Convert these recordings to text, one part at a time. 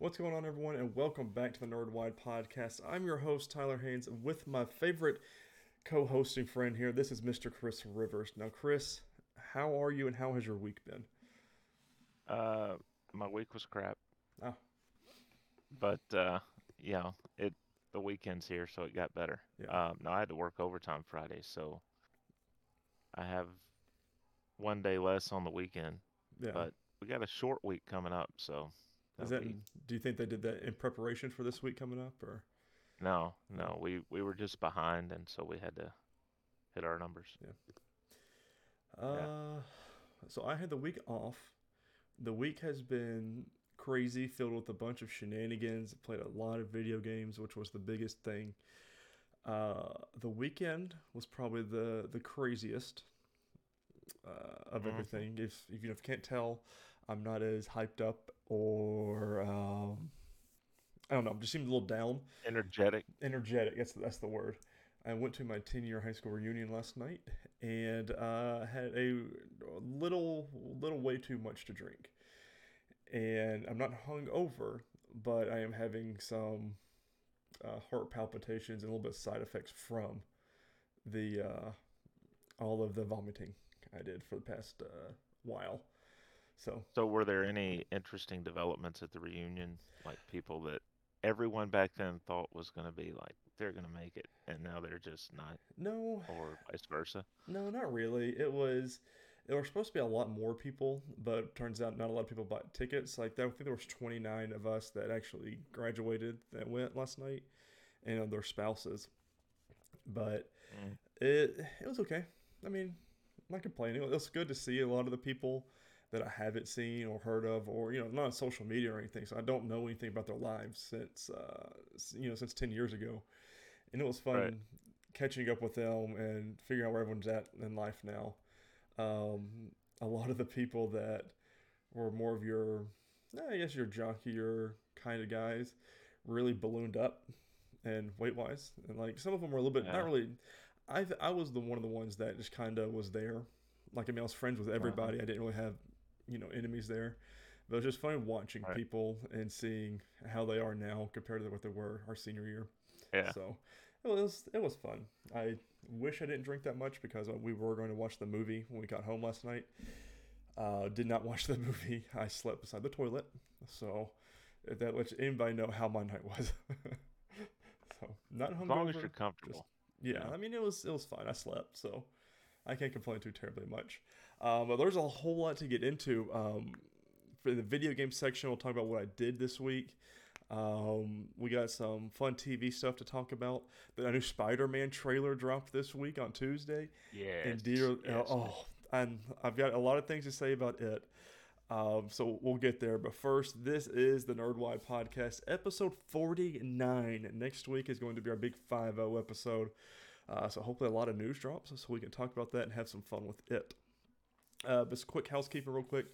What's going on, everyone, and welcome back to the Nerdwide Podcast. I'm your host, Tyler Haynes, with my favorite co hosting friend here. This is Mr. Chris Rivers. Now, Chris, how are you and how has your week been? Uh, my week was crap. Oh. But, uh, know, it, the weekend's here, so it got better. Yeah. Um, no, I had to work overtime Friday, so I have one day less on the weekend. Yeah. But we got a short week coming up, so is that'll be- do you think they did that in preparation for this week coming up? or no, no, we we were just behind, and so we had to hit our numbers. Yeah. Uh, so I had the week off. The week has been crazy, filled with a bunch of shenanigans. Played a lot of video games, which was the biggest thing. Uh, the weekend was probably the the craziest uh, of Mhm. everything. If if you can't tell, I'm not as hyped up or um, I don't know. I'm just seemed a little down Energetic. energetic. That's that's the word. I went to my 10 year high school reunion last night and uh, had a little little way too much to drink. And I'm not hung over, but I am having some uh, heart palpitations and a little bit of side effects from the uh, all of the vomiting I did for the past uh, while. So So, were there any interesting developments at the reunion? Like people that everyone back then thought was going to be like they're going to make it, and now they're just not, no, or vice versa. No, not really. It was there were supposed to be a lot more people, but turns out not a lot of people bought tickets. Like I think there was 29 of us that actually graduated that went last night, and their spouses. But Mm. it it was okay. I mean, I'm not complaining. It was good to see a lot of the people that I haven't seen or heard of, or you know, not on social media or anything. So I don't know anything about their lives since uh, you know since 10 years ago, and it was fun Right. catching up with them and figuring out where everyone's at in life now. Um, a lot of the people that were more of your, I guess your jockier kind of guys, really ballooned up and weight wise, and like some of them were a little bit Yeah. not really. I th- I was the one of the ones that just kind of was there. Like I mean, I was friends with everybody. I didn't really have you know enemies there. But it was just fun watching Right. people and seeing how they are now compared to what they were our senior year. Yeah. So it was it was fun. I wish I didn't drink that much because we were going to watch the movie when we got home last night. Uh, did not watch the movie. I slept beside the toilet. So if that lets anybody know how my night was. so not As long as you're comfortable. yeah, Yeah. I mean it was it was fine. I slept, so I can't complain too terribly much. Um, but there's a whole lot to get into. Um, for the video game section, we'll talk about what I did this week. Um, we got some fun TV stuff to talk about. The new Spider-Man trailer dropped this week on Tuesday. Yeah. And dear, yes. oh, and I've got a lot of things to say about it. Um, so we'll get there. But first, this is the Nerdwide Podcast, episode 49. Next week is going to be our big 5 0 episode. Uh, so hopefully, a lot of news drops so we can talk about that and have some fun with it. Uh, but quick housekeeping, real quick.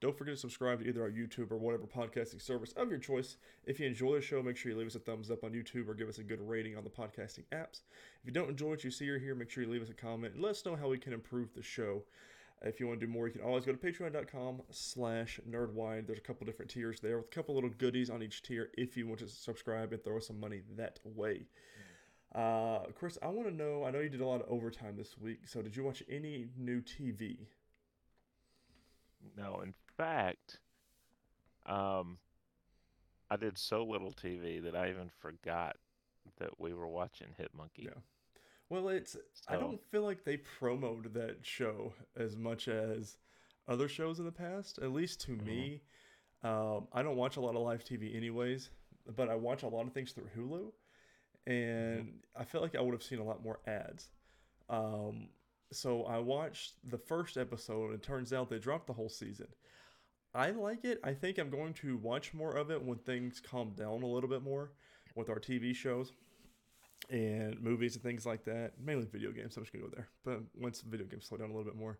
Don't forget to subscribe to either our YouTube or whatever podcasting service of your choice. If you enjoy the show, make sure you leave us a thumbs up on YouTube or give us a good rating on the podcasting apps. If you don't enjoy what you see or hear, make sure you leave us a comment and let us know how we can improve the show. If you want to do more, you can always go to patreon.com slash nerdwide. There's a couple different tiers there with a couple little goodies on each tier if you want to subscribe and throw us some money that way. Uh, Chris, I want to know, I know you did a lot of overtime this week, so did you watch any new TV? No, in fact, um, I did so little TV that I even forgot that we were watching Hit Monkey. Yeah. Well, it's I don't feel like they promoted that show as much as other shows in the past. At least to me, um, I don't watch a lot of live TV anyways, but I watch a lot of things through Hulu, and I feel like I would have seen a lot more ads. Um, so I watched the first episode, and it turns out they dropped the whole season. I like it. I think I'm going to watch more of it when things calm down a little bit more with our TV shows and movies and things like that. Mainly video games. I'm just gonna go there. But once video games slow down a little bit more.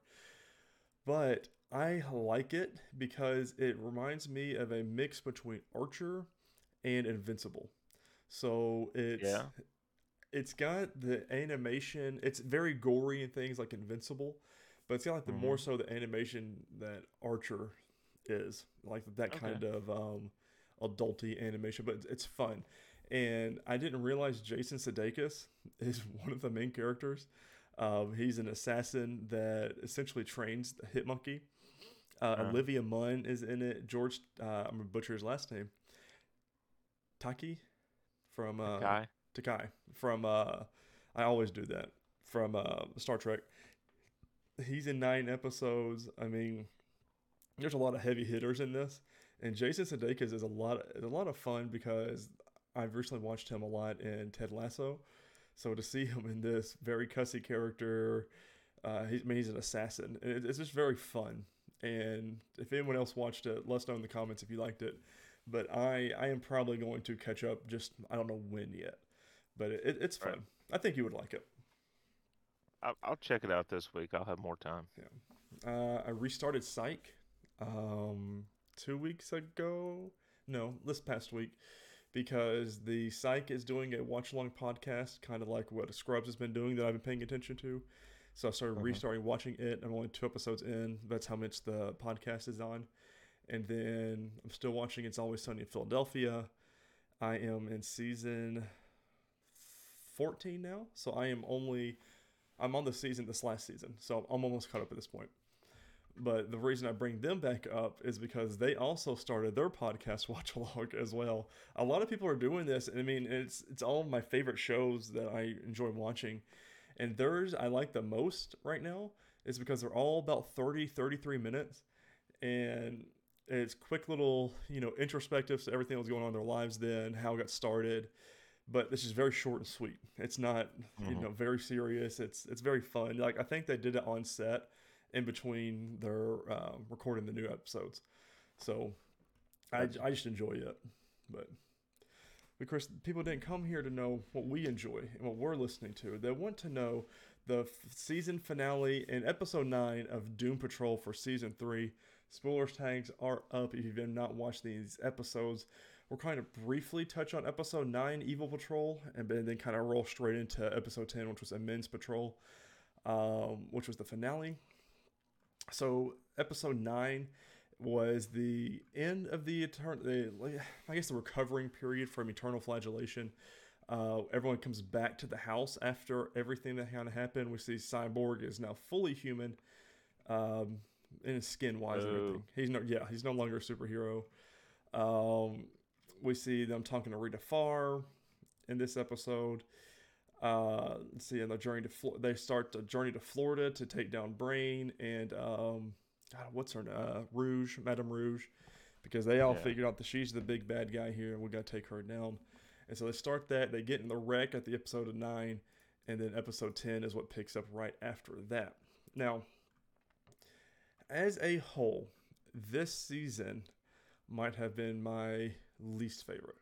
But I like it because it reminds me of a mix between Archer and Invincible. So it's Yeah. it's got the animation. It's very gory and things like Invincible, but it's got like the more so the animation that Archer is like that Okay. kind of um, adulty animation, but it's, it's fun. And I didn't realize Jason Sudeikis is one of the main characters. Um, he's an assassin that essentially trains the Hit Monkey. Uh, Uh-huh. Olivia Munn is in it. George, uh, I'm gonna butcher his last name. Taki from uh, Guy. Takai from uh I always do that from uh Star Trek. He's in nine episodes. I mean, there's a lot of heavy hitters in this, and Jason Sudeikis is a lot is a lot of fun because I've recently watched him a lot in Ted Lasso. So to see him in this very cussy character, uh, he, I mean, he's an assassin. and it- It's just very fun. And if anyone else watched it, let us know in the comments if you liked it. But I, I am probably going to catch up. Just I don't know when yet, but it, it's fun. Right. I think you would like it. I'll, I'll check it out this week. I'll have more time. Uh, I restarted Psych um, two weeks ago. No, this past week, because the Psych is doing a watch along podcast, kind of like what Scrubs has been doing that I've been paying attention to. So I started Mhm. restarting watching it. I'm only two episodes in. That's how much the podcast is on. And then I'm still watching It's Always Sunny in Philadelphia. I am in season 14 now. So I am only, I'm on the season this last season. So I'm almost caught up at this point. But the reason I bring them back up is because they also started their podcast watch along as well. A lot of people are doing this. and I mean, it's it's all my favorite shows that I enjoy watching. And theirs I like the most right now is because they're all about 30, 33 minutes. And it's quick little, you know, introspectives to everything that was going on in their lives then, how it got started. But this is very short and sweet. It's not, you Mhm. know, very serious. It's it's very fun. Like I think they did it on set in between their um, recording the new episodes. So I, I just enjoy it. But of course, people didn't come here to know what we enjoy and what we're listening to. They want to know the f- season finale and episode 9 of Doom Patrol for season 3. Spoilers tags are up if you've not watched these episodes. We're kind of briefly touch on episode 9, Evil Patrol, and then kind of roll straight into episode 10, which was Amends Patrol, um, which was the finale. So, episode 9 was the end of the eternal, I guess the recovering period from eternal flagellation. Uh, everyone comes back to the house after everything that kind of happened. We see Cyborg is now fully human, um, in his skin wise and Oh. everything. He's no, yeah, he's no longer a superhero. Um, we see them talking to Rita Farr in this episode. Uh, let's see, on the journey to Flo- they start the journey to Florida to take down Brain and um, God, what's her name? Uh, Rouge, Madame Rouge, because they all Yeah. figured out that she's the big bad guy here, and we got to take her down. And so they start that. They get in the wreck at the episode of nine, and then episode ten is what picks up right after that. Now, as a whole, this season might have been my least favorite.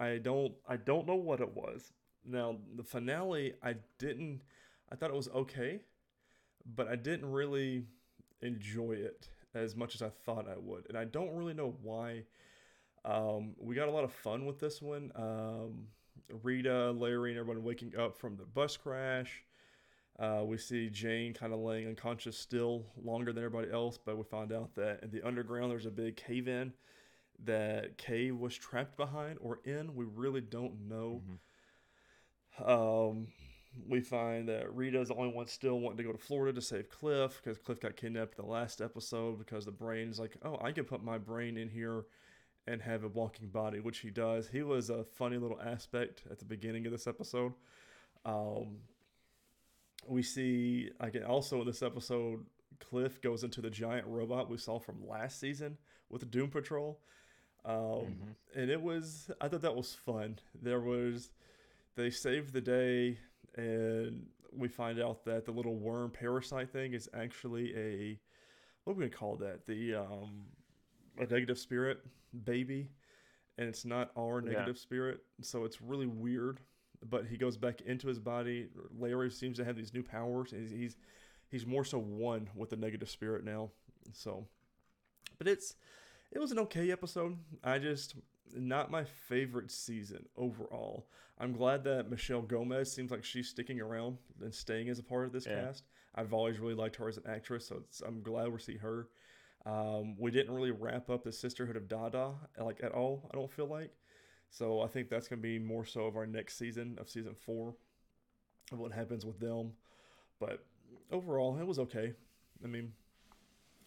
I don't I don't know what it was. Now the finale I didn't I thought it was okay, but I didn't really enjoy it as much as I thought I would. And I don't really know why. Um, we got a lot of fun with this one. Um, Rita, Larry, and everyone waking up from the bus crash. Uh, we see Jane kind of laying unconscious still longer than everybody else, but we find out that in the underground there's a big cave in that Kay was trapped behind or in. We really don't know. Mhm. Um, we find that Rita's the only one still wanting to go to Florida to save Cliff because Cliff got kidnapped in the last episode because the brain's like, oh, I can put my brain in here and have a walking body, which he does. He was a funny little aspect at the beginning of this episode. Um, we see, like, also in this episode, Cliff goes into the giant robot we saw from last season with the Doom Patrol. Um, Mhm. And it was, I thought that was fun. There was, they saved the day, and we find out that the little worm parasite thing is actually a, what are we to call that? The, um, a negative spirit baby, and it's not our Yeah. negative spirit. So it's really weird. But he goes back into his body. Larry seems to have these new powers. and He's he's more so one with the negative spirit now. So, but it's it was an okay episode. I just not my favorite season overall. I'm glad that Michelle Gomez seems like she's sticking around and staying as a part of this Yeah. cast. I've always really liked her as an actress, so it's, I'm glad we see her. Um, we didn't really wrap up the Sisterhood of Dada like at all. I don't feel like. So I think that's going to be more so of our next season of season four of what happens with them. But overall, it was okay. I mean,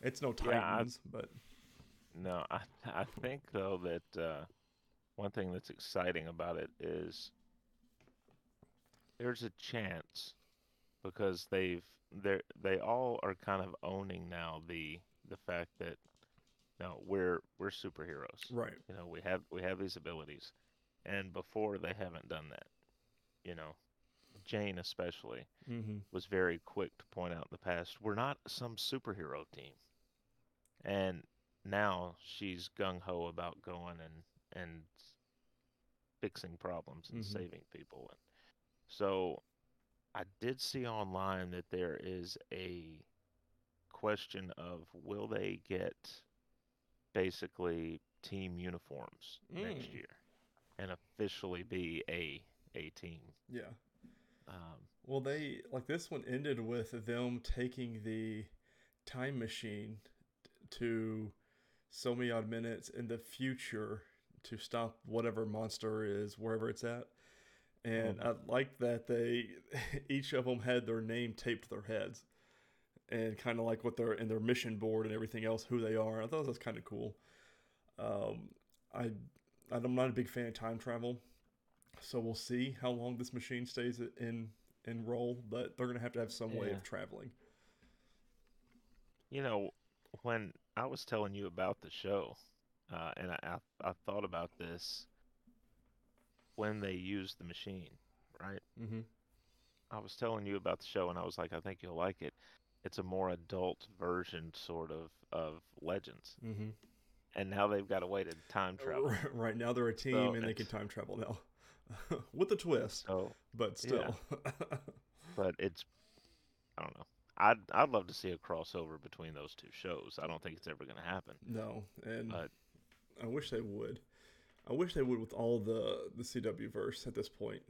it's no Yeah, I, Titans, but no, I I think though that uh, one thing that's exciting about it is there's a chance because they've they they all are kind of owning now the the fact that no we're we're superheroes right. you know we have we have these abilities and before they haven't done that you know Jane especially Mm-hmm. was very quick to point out in the past we're not some superhero team and now she's gung-ho about going and and fixing problems and Mhm. saving people and so I did see online that there is a question of will they get basically team uniforms next Mm. year and officially be a a team. Yeah. Um, Well, they like this one ended with them taking the time machine to so many odd minutes in the future to stop whatever monster is wherever it's at. And Mhm. I like that they each of them had their name taped to their heads and kind of like what they're in their mission board and everything else who they are. I thought that was kind of cool. Um, I I'm not a big fan of time travel, so we'll see how long this machine stays in in role. But they're gonna have to have some way of traveling. you know, when I was telling you about the show, uh, and I, I I thought about this when they used the machine, right? Mm-hmm. I was telling you about the show, and I was like, I think you'll like it. It's a more adult version, sort of, of Legends, Mm-hmm. and now they've got a way to time travel. Right now they're a team So and they can time travel now, with a twist, So, but still. but it's, I don't know. I'd I'd love to see a crossover between those two shows. I don't think it's ever going to happen. no, and But- I wish they would. I wish they would with all the the CW verse at this point.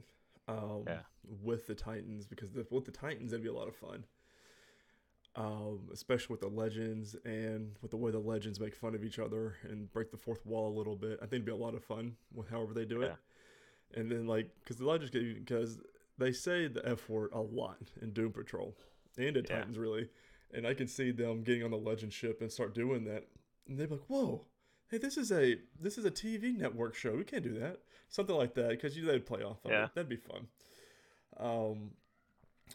Um, Yeah. With the Titans, because the, with the Titans, that'd be a lot of fun. Um, especially with the legends and with the way the legends make fun of each other and break the fourth wall a little bit. I think it'd be a lot of fun with however they do it. And then like, because the legends get because they say the F word a lot in Doom Patrol and in Yeah. Titans really, and I can see them getting on the legend ship and start doing that, and they'd be like, "Whoa, hey, this is a this is a TV network show. We can't do that." Something like that because you they'd play off of Yeah. it. That'd be fun. Um,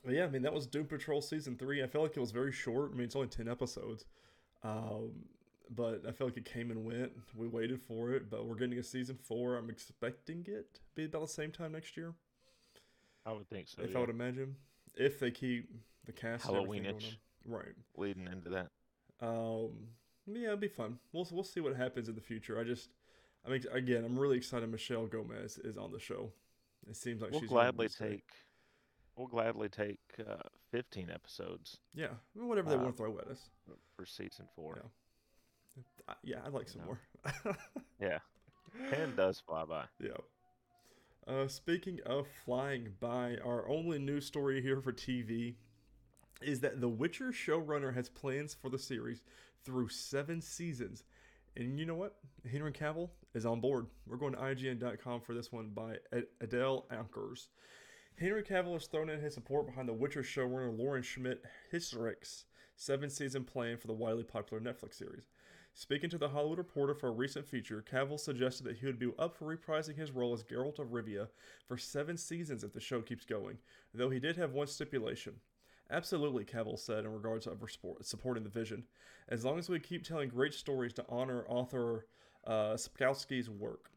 but yeah, I mean that was Doom Patrol season three. I felt like it was very short. I mean it's only ten episodes, um, but I felt like it came and went. We waited for it, but we're getting a season four. I'm expecting it to be about the same time next year, I would think so. if yeah. I would imagine, if they keep the cast and everything going Halloween-ish. Right. leading into that. Um, yeah, it'll be fun. We'll we'll see what happens in the future. I just, I mean, again, I'm really excited. Michelle Gomez is on the show. It seems like We'll she's gladly take. We'll gladly take uh, 15 episodes Yeah, I mean, whatever they want to throw at us. for season four. Yeah. I, yeah, I'd like some No. more. Yeah, 10 does fly by. Yeah. Uh, speaking of flying by, our only news story here for TV is that The Witcher showrunner has plans for the series through seven seasons. And you know what? Henry Cavill is on board. We're going to IGN.com for this one by Adele Ankers. Henry Cavill has thrown in his support behind The Witcher showrunner Lauren Schmidt Hissrich's seven season plan for the widely popular Netflix series. Speaking to the Hollywood Reporter for a recent feature, Cavill suggested that he would be up for reprising his role as Geralt of Rivia for seven seasons if the show keeps going, though he did have one stipulation. Absolutely, Cavill said in regards to supporting the vision. As long as we keep telling great stories to honor author uh, Sapkowski's work.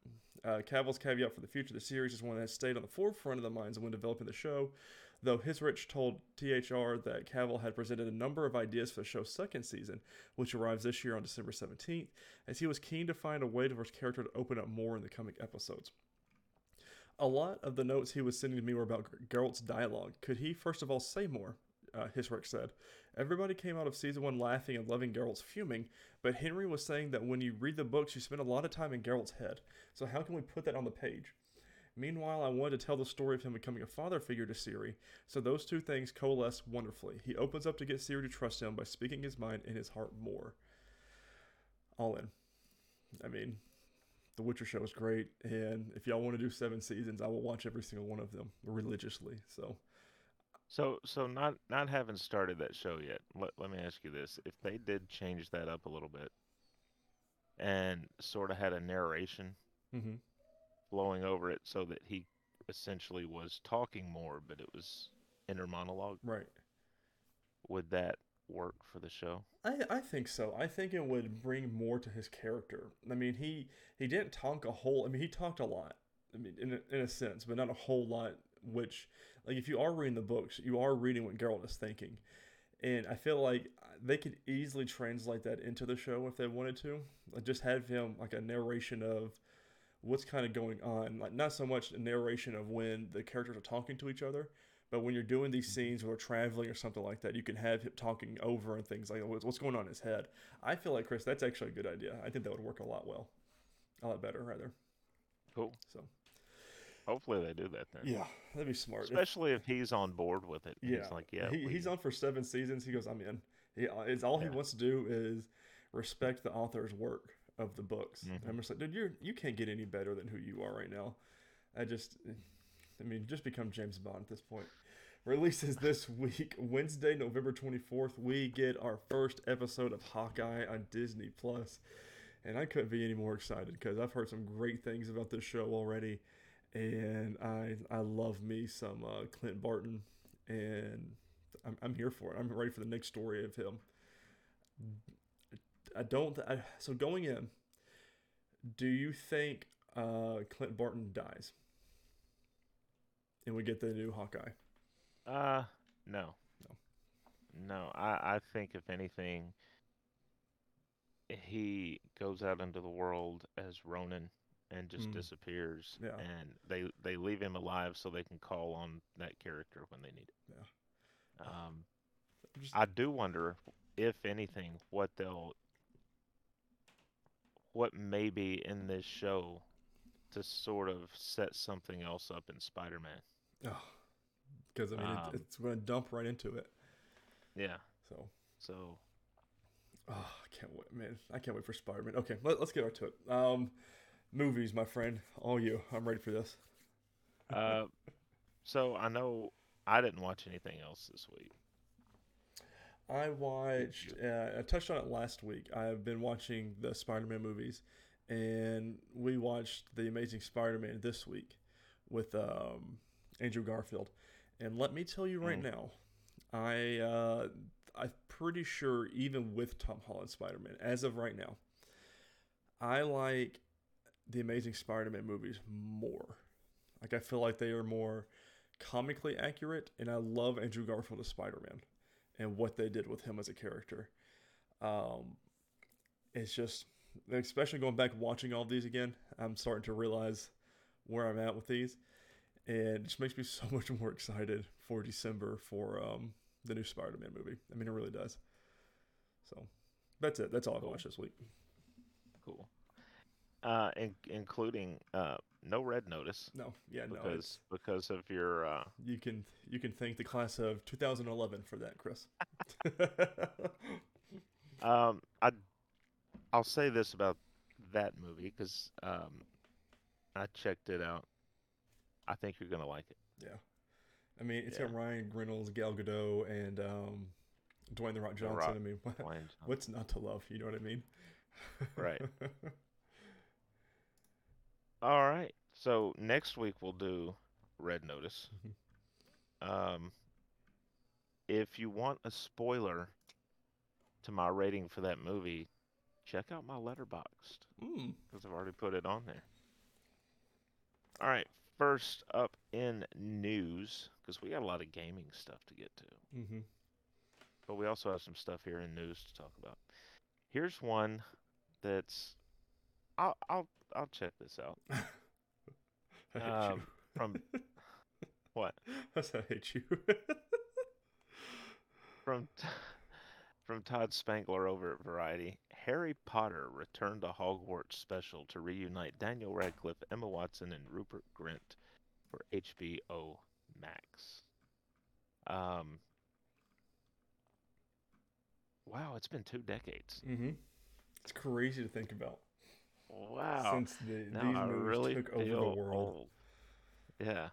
Uh, Cavill's caveat for the future of the series is one that has stayed on the forefront of the minds when developing the show, though Hissrich told THR that Cavill had presented a number of ideas for the show's second season, which arrives this year on December 17th, as he was keen to find a way for his character to open up more in the coming episodes. A lot of the notes he was sending to me were about Geralt's dialogue. Could he, first of all, say more? Uh, Hissrich said. Everybody came out of season one laughing and loving Geralt's fuming, but Henry was saying that when you read the books, you spend a lot of time in Geralt's head. So how can we put that on the page? Meanwhile, I wanted to tell the story of him becoming a father figure to Ciri, so those two things coalesce wonderfully. He opens up to get Ciri to trust him by speaking his mind and his heart more. all in. I mean, The Witcher show is great, and if y'all want to do seven seasons, I will watch every single one of them religiously. So, So so not not having started that show yet, let, let me ask you this. If they did change that up a little bit and sort of had a narration hmm flowing over it so that he essentially was talking more, but it was inner monologue, right. would that work for the show? I, I think so. I think it would bring more to his character. I mean, he he didn't talk a whole. I mean, he talked a lot. I mean, in a, in a sense, but not a whole lot. Which, like, if you are reading the books, you are reading what Geralt is thinking, and I feel like they could easily translate that into the show if they wanted to. Like, just have him like a narration of what's kind of going on. Like, not so much a narration of when the characters are talking to each other, but when you're doing these mm-hmm. scenes or traveling or something like that, you can have him talking over and things like what's what's going on in his head. I feel like Chris, that's actually a good idea. I think that would work a lot well, a lot better rather. Cool. So Hopefully they do that then. yeah, that'd be smart. Especially if he's on board with it. yeah, He's like, yeah, he, he's on for seven seasons. He goes, I'm in. He, uh, it's all Yeah. he wants to do is respect the author's work of the books. Mhm. I'm just like, dude, you're you can't get any better than who you are right now. I just, I mean, just become James Bond at this point. Releases this week, Wednesday, November 24th. We get our first episode of Hawkeye on Disney Plus, and I couldn't be any more excited because I've heard some great things about this show already, and I I love me some uh, Clint Barton, and I'm, I'm here for it. I'm ready for the next story of him. I don't. I, so going in, do you think uh, Clint Barton dies, and we get the new Hawkeye? Uh, no. No. No, I, I think if anything, he goes out into the world as Ronin and just Mm. disappears. Yeah. And they they leave him alive so they can call on that character when they need it. Yeah. Um, Just- I do wonder if anything what they'll what may be in this show to sort of set something else up in Spider-Man. Oh, because I mean, Um, it, it's going to dump right into it. Yeah. So, So oh, I can't wait, man. I can't wait for Spider Man. Okay, let, let's get right to it. Um, movies, my friend. All you. I'm ready for this. Uh, so I know I didn't watch anything else this week. I watched. Uh, I touched on it last week. I've been watching the Spider-Man movies, and we watched the Amazing Spider-Man this week with um, Andrew Garfield. And let me tell you right Mm. now, I uh, I'm pretty sure even with Tom Holland Spider-Man, as of right now, I like the Amazing Spider-Man movies more. Like I feel like they are more comically accurate, and I love Andrew Garfield as Spider-Man and what they did with him as a character. Um, it's just, especially going back watching all these again, I'm starting to realize where I'm at with these, and it just makes me so much more excited for December for um, the new Spider-Man movie. I mean, it really does. So that's it. That's all I've watched this week. Cool. Uh, in, including uh, no red notice No, yeah, no, because it's, because of your uh, you can you can thank the class of 2011 for that, Chris. um I I'll say this about that movie because um I checked it out. I think you're gonna like it. Yeah. I mean, it's Yeah. got Ryan Reynolds, Gal Gadot, and um, Dwayne the Rock The Johnson. Rock, I mean, what, what's not to love? You know what I mean? Right. All right. So next week we'll do red notice. Um, if you want a spoiler to my rating for that movie, check out my Letterboxd mm. because I've already put it on there. All right. First up in news, because we got a lot of gaming stuff to get to, hmm but we also have some stuff here in news to talk about. Here's one that's I'll I'll I'll check this out. Um, from what? I hate you. From from Todd Spangler over at Variety. Harry Potter returned to Hogwarts special to reunite Daniel Radcliffe, Emma Watson, and Rupert Grint for HBO Max. Um. Wow, it's been two decades. hmm It's crazy to think about. Wow. Since the, now these I movies really took over the world. old. Yeah.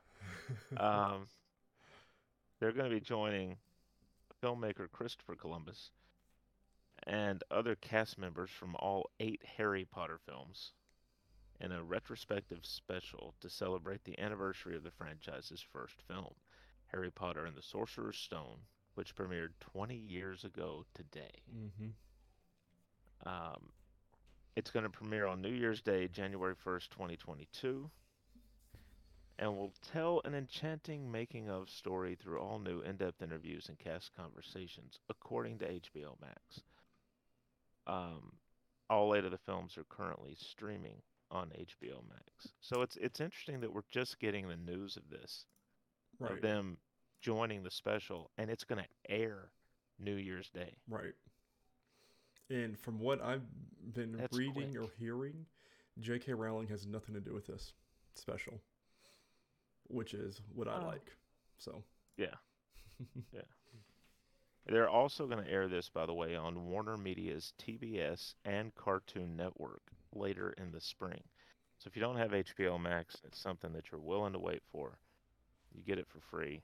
um, they're going to be joining filmmaker Christopher Columbus and other cast members from all eight Harry Potter films in a retrospective special to celebrate the anniversary of the franchise's first film, Harry Potter and the Sorcerer's Stone, which premiered 20 years ago today. hmm Um, it's going to premiere on New Year's Day, January 1st, 2022, and will tell an enchanting making of story through all new in depth interviews and cast conversations, according to HBO Max. Um, all eight of the films are currently streaming on HBO Max. So it's it's interesting that we're just getting the news of this, Right. of them joining the special, and it's going to air New Year's Day. Right. And from what I've been That's reading quick. or hearing, J.K. Rowling has nothing to do with this special, which is what I Oh. like. So, Yeah. yeah. They're also going to air this, by the way, on Warner Media's TBS and Cartoon Network later in the spring. So if you don't have HBO Max, it's something that you're willing to wait for. You get it for free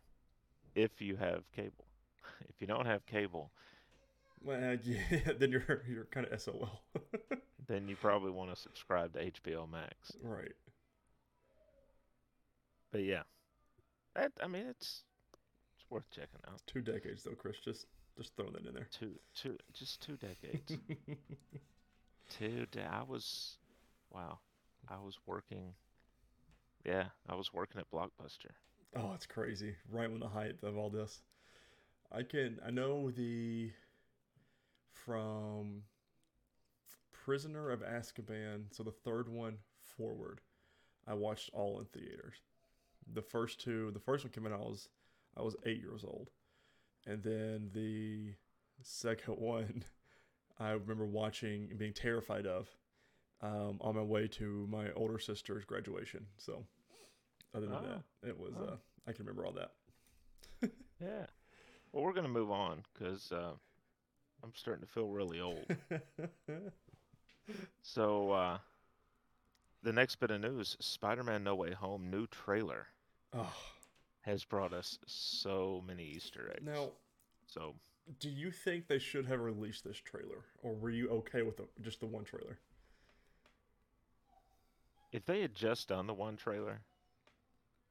if you have cable. If you don't have cable, well, yeah, then you're you're kind of SOL. then you probably want to subscribe to HBO Max. right. But yeah, that I mean, it's it's worth checking out. Two decades though, Chris. Just just throwing that in there. Two, two, just two decades. Two da I was, wow, I was working. Yeah, I was working at Blockbuster. Oh, it's crazy. Right when the height of all this. I can I know the from Prisoner of Azkaban, so the third one forward. I watched all in theaters. The first two, the first one came out I was I was 8 years old. And then the second one I remember watching and being terrified of um, on my way to my older sister's graduation. So other than that, it was Oh. uh, I can remember all that. Yeah. Well, we're gonna move on because uh, I'm starting to feel really old. So, uh, the next bit of news: Spider-Man: No Way Home new trailer oh, has brought us so many Easter eggs. now, so do you think they should have released this trailer, or were you okay with the, just the one trailer? if they had just done the one trailer,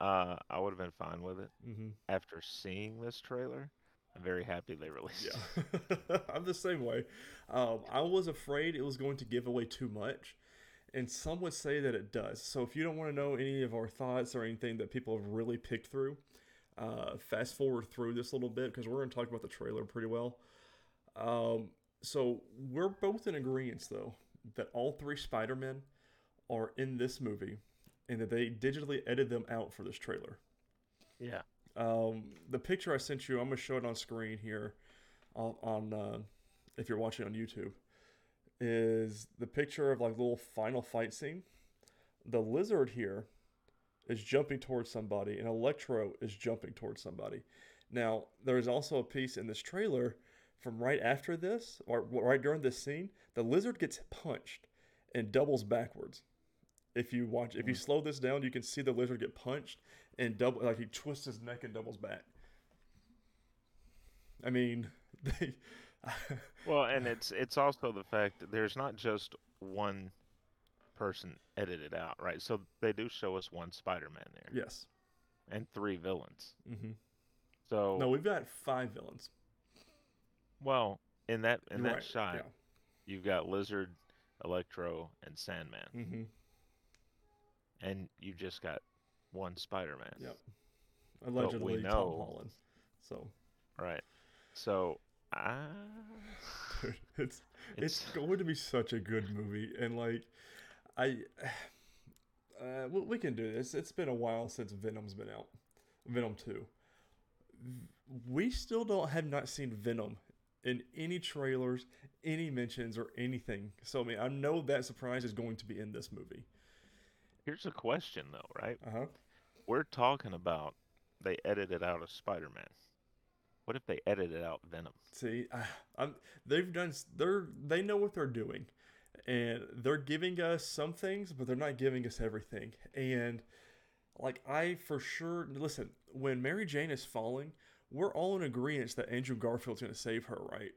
uh, I would have been fine with it. Mm-hmm. After seeing this trailer, I'm very happy they released it. Yeah, I'm the same way. Um, I was afraid it was going to give away too much, and some would say that it does. So if you don't want to know any of our thoughts or anything that people have really picked through, uh, fast forward through this a little bit because we're going to talk about the trailer pretty well. Um, so we're both in agreement though that all three Spider-Men are in this movie, and that they digitally edited them out for this trailer. Yeah. Um, the picture I sent you, I'm gonna show it on screen here, on, on uh, if you're watching on YouTube, is the picture of like little final fight scene. The lizard here is jumping towards somebody, and Electro is jumping towards somebody. Now there is also a piece in this trailer from right after this, or right during this scene. The lizard gets punched and doubles backwards. If you watch, if you slow this down, you can see the lizard get punched and double, like he twists his neck and doubles back. I mean, they. Well, and it's it's also the fact that there's not just one person edited out, right? So they do show us one Spider-Man there yes. and three villains. Mm-hmm. So No, we've got five villains. well, in that in You're that right, shot, you've got Lizard, Electro, and Sandman, Yeah. hmm and you've just got one Spider-Man. Yep. Allegedly, Tom know- Holland. So, Right. So dude, it's it's it's going to be such a good movie, and like, I. Uh, we, we can do this. It's been a while since Venom's been out. Venom two. We still don't have not seen Venom in any trailers, any mentions, or anything. So I mean, I know that surprise is going to be in this movie. Here's a question though, right? Uh huh. We're talking about they edited out a Spider-Man. What if they edited out Venom? See, I, I'm, they've done. They're they know what they're doing, and they're giving us some things, but they're not giving us everything. And like I for sure listen, when Mary Jane is falling, we're all in agreement that Andrew Garfield's going to save her, right?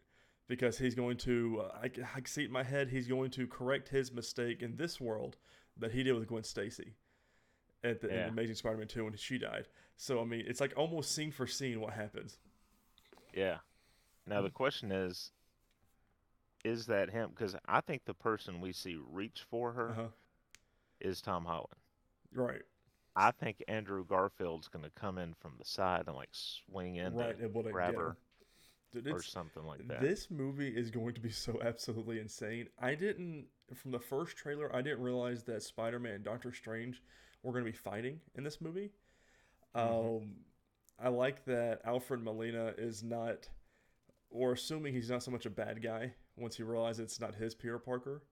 Because he's going to, uh, I, I see it in my head, he's going to correct his mistake in this world that he did with Gwen Stacy at the Yeah. Amazing Spider-Man 2 when she died. So I mean, it's like almost scene for scene what happens. Yeah. Now the question is, is that him? Because I think the person we see reach for her Uh-huh. is Tom Holland. Right. I think Andrew Garfield's going to come in from the side and like swing in right. And grab her. Dude, or something like that. This movie is going to be so absolutely insane. I didn't from the first trailer. I didn't realize that Spider Man and Doctor Strange were going to be fighting in this movie. Mhm. Um, I like that Alfred Molina is not, or assuming he's not so much a bad guy once he realizes it's not his Peter Parker,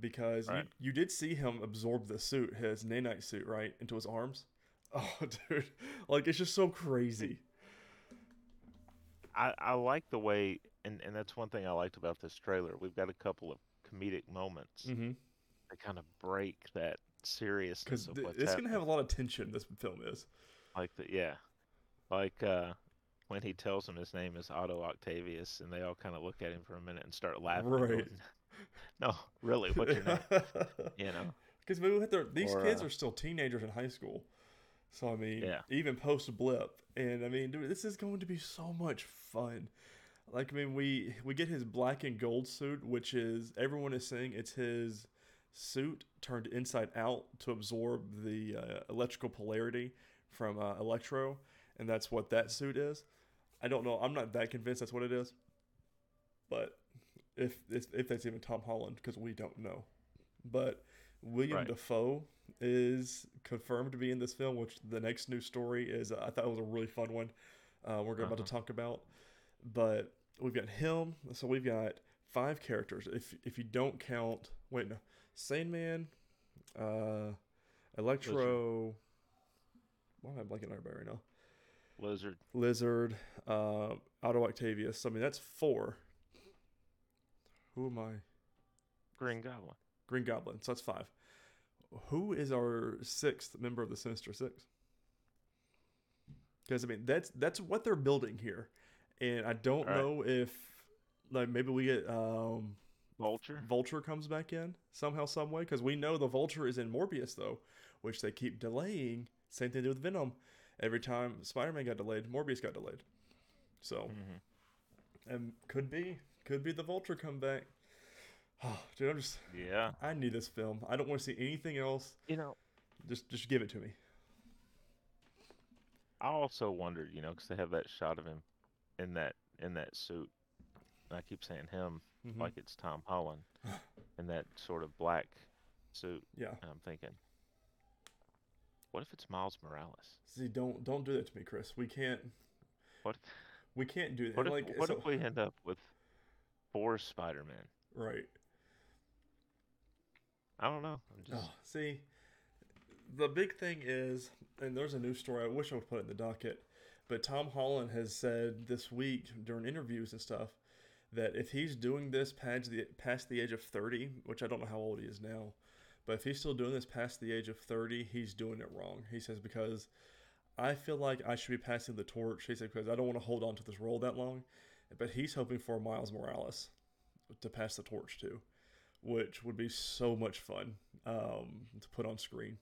because Right. you, you did see him absorb the suit, his nanite suit, right, into his arms. Oh, dude, like it's just so crazy. I, I like the way, and, and that's one thing I liked about this trailer. We've got a couple of comedic moments Mm-hmm. that kind of break that seriousness Because of what's it's gonna have a lot of tension. This film is. Like the yeah, like uh, when he tells them his name is Otto Octavius, and they all kind of look at him for a minute and start laughing. Right. going, no, really, what's your name? You know, Because we hit their, these Or, kids uh, are still teenagers in high school, so I mean, Yeah. even post blip, and I mean, dude, this is going to be so much fun. Like, I mean, we we get his black and gold suit, which is everyone is saying it's his suit turned inside out to absorb the uh, electrical polarity from uh, Electro, and that's what that suit is. I don't know. I'm not that convinced that's what it is, but if if, if that's even Tom Holland, because we don't know. But William Right. Dafoe is confirmed to be in this film, which the next news story is. I thought it was a really fun one. Uh, we're about to Uh-huh. talk about, but we've got him. So we've got five characters. If if you don't count, wait no, Sandman, uh, Electro. Why am I blanking on everybody right now? Lizard. Lizard, uh, Otto Octavius. I mean, that's four. Who am I? Green Goblin. Green Goblin. So that's five. Who is our sixth member of the Sinister Six? Because I mean, that's that's what they're building here, and I don't Right. know if like maybe we get um, Vulture. Vulture comes back in somehow, some way. Because we know the Vulture is in Morbius though, which they keep delaying. Same thing with Venom. Every time Spider-Man got delayed, Morbius got delayed. So hmm and could be could be the Vulture come back. Oh, dude, I'm just Yeah. I need this film. I don't want to see anything else. You know, Just just give it to me. I also wondered, you know, because they have that shot of him in that in that suit. And I keep saying him Mhm. like it's Tom Holland in that sort of black suit. yeah. And I'm thinking, what if it's Miles Morales? See, don't don't do that to me, Chris. We can't What we can't do that. what if, like what so- if we end up with four Spider-Man? right. I don't know. Just Oh, see, the big thing is, and there's a news story. I wish I would put it in the docket, but Tom Holland has said this week during interviews and stuff that if he's doing this past the past the age of 30, which I don't know how old he is now, but if he's still doing this past the age of 30, he's doing it wrong. He says because I feel like I should be passing the torch. He said because I don't want to hold on to this role that long, but he's hoping for Miles Morales to pass the torch to which would be so much fun um, to put on screen.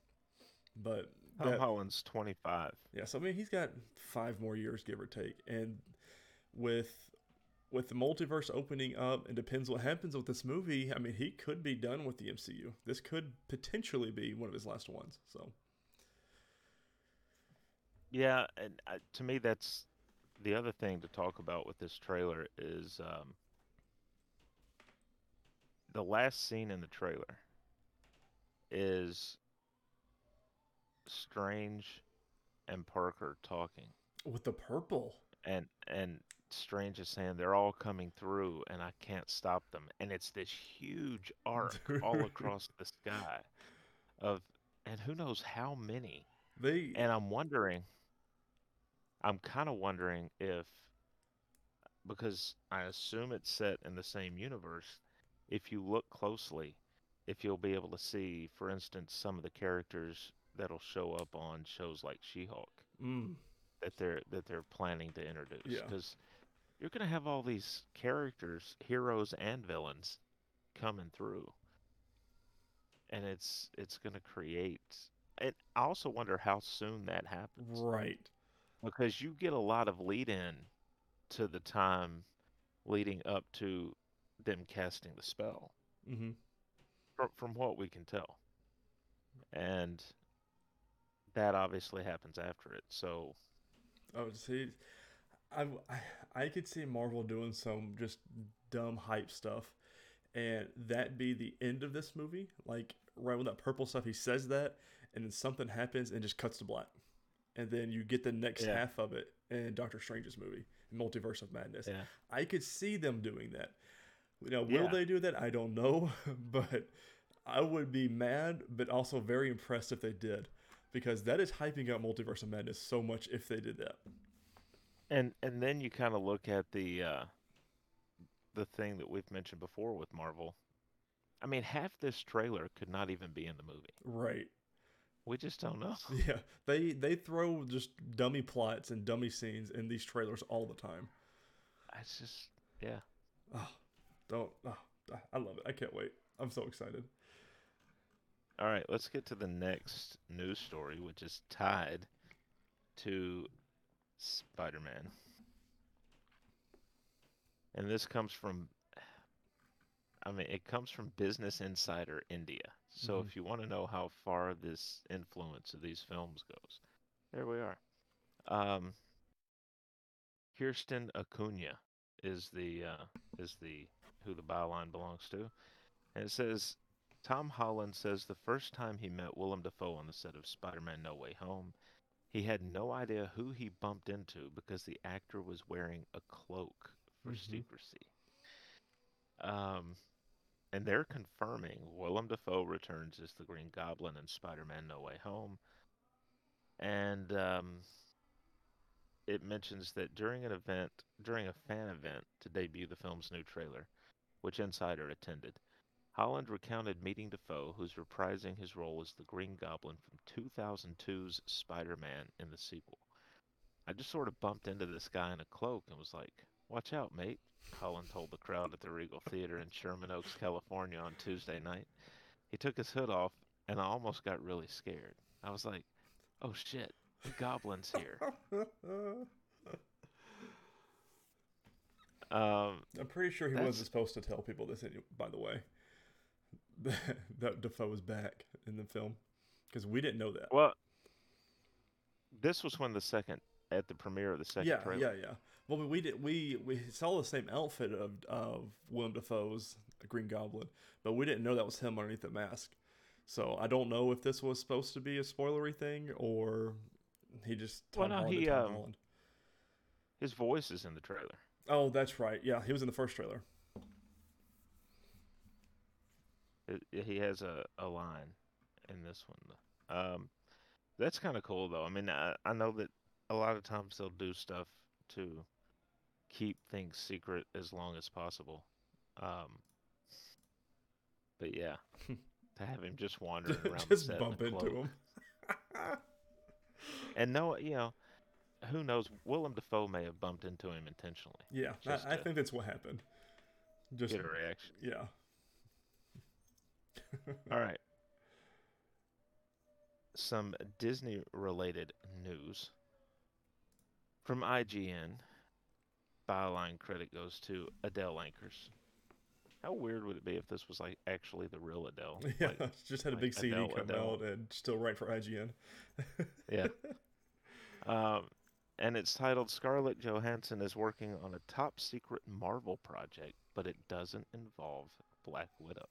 But Tom that, Holland's 25. yeah, so I mean, he's got five more years, give or take, and with with the multiverse opening up, it depends what happens with this movie. I mean, he could be done with the MCU. This could potentially be one of his last ones. So Yeah, and uh, to me, that's the other thing to talk about with this trailer is um, the last scene in the trailer is Strange and Parker talking, with the purple, and and Strange is saying they're all coming through, and I can't stop them, and it's this huge arc all across the sky of, and who knows how many. they And I'm wondering, I'm kind of wondering if, because I assume it's set in the same universe, if you look closely, if you'll be able to see, for instance, some of the characters that'll show up on shows like She-Hulk Mm. that they're that they're planning to introduce Yeah. because you're going to have all these characters, heroes and villains coming through. And it's it's going to create and I also wonder how soon that happens Right. because you get a lot of lead in to the time leading up to them casting the spell Mm-hmm. from, from what we can tell. And that obviously happens after it. So Oh, see, I, I I could see Marvel doing some just dumb hype stuff, and that be the end of this movie. Like right when that purple stuff, he says that, and then something happens and just cuts to black, and then you get the next Yeah. half of it in Doctor Strange's movie, Multiverse of Madness. yeah. I could see them doing that. You know, will Yeah. they do that? I don't know, but I would be mad, but also very impressed if they did, because that is hyping up Multiverse of Madness so much if they did that. And and then you kind of look at the uh, the thing that we've mentioned before with Marvel. I mean, half this trailer could not even be in the movie. Right. We just don't know. Yeah. They they throw just dummy plots and dummy scenes in these trailers all the time. It's just yeah. Oh, don't. Oh, I love it. I can't wait. I'm so excited. All right, let's get to the next news story, which is tied to Spider-Man. And this comes from I mean, it comes from Business Insider India. So Mhm. if you want to know how far this influence of these films goes, there we are. Um, Kirsten Acuna is the uh, is the who the byline belongs to, and it says Tom Holland says the first time he met Willem Dafoe on the set of Spider-Man: No Way Home, he had no idea who he bumped into because the actor was wearing a cloak for Mhm. secrecy. Um, and they're confirming Willem Dafoe returns as the Green Goblin in Spider-Man: No Way Home, and um, it mentions that during an event, during a fan event to debut the film's new trailer, which Insider attended, Holland recounted meeting Dafoe, who's reprising his role as the Green Goblin from 2002's Spider-Man in the sequel. I just sort of bumped into this guy in a cloak and was like, "Watch out, mate." Holland told the crowd at the Regal Theater in Sherman Oaks, California on Tuesday night. He took his hood off, and I almost got really scared. I was like, "Oh shit, the Goblin's here." Um, I'm pretty sure he wasn't supposed to tell people this. any- By the way, that Dafoe was back in the film because we didn't know that. well, this was when the second at the premiere of the second yeah, trailer. yeah, yeah. Well, we did. We we saw the same outfit of of Willem Dafoe's Green Goblin, but we didn't know that was him underneath the mask. So I don't know if this was supposed to be a spoilery thing or he just Well, Tom no, he, um, His voice is in the trailer. Oh, that's right. Yeah, he was in the first trailer. He has a, a line in this one. Um, that's kind of cool though. I mean, I, I know that a lot of times they'll do stuff to keep things secret as long as possible. Um, but yeah, to have him just wandering around the just set in a bump into him. and no, you know, who knows? Willem Dafoe may have bumped into him intentionally. yeah, I, I think that's what happened. Just Get a reaction. yeah. All right. Some Disney related news. From IGN, byline credit goes to Adele Ankers. How weird would it be if this was like actually the real Adele? Yeah, Like, just had a like big CD Adele, come Adele. out and still write for IGN. Yeah. um, and it's titled Scarlett Johansson is working on a top secret Marvel project, but it doesn't involve Black Widow.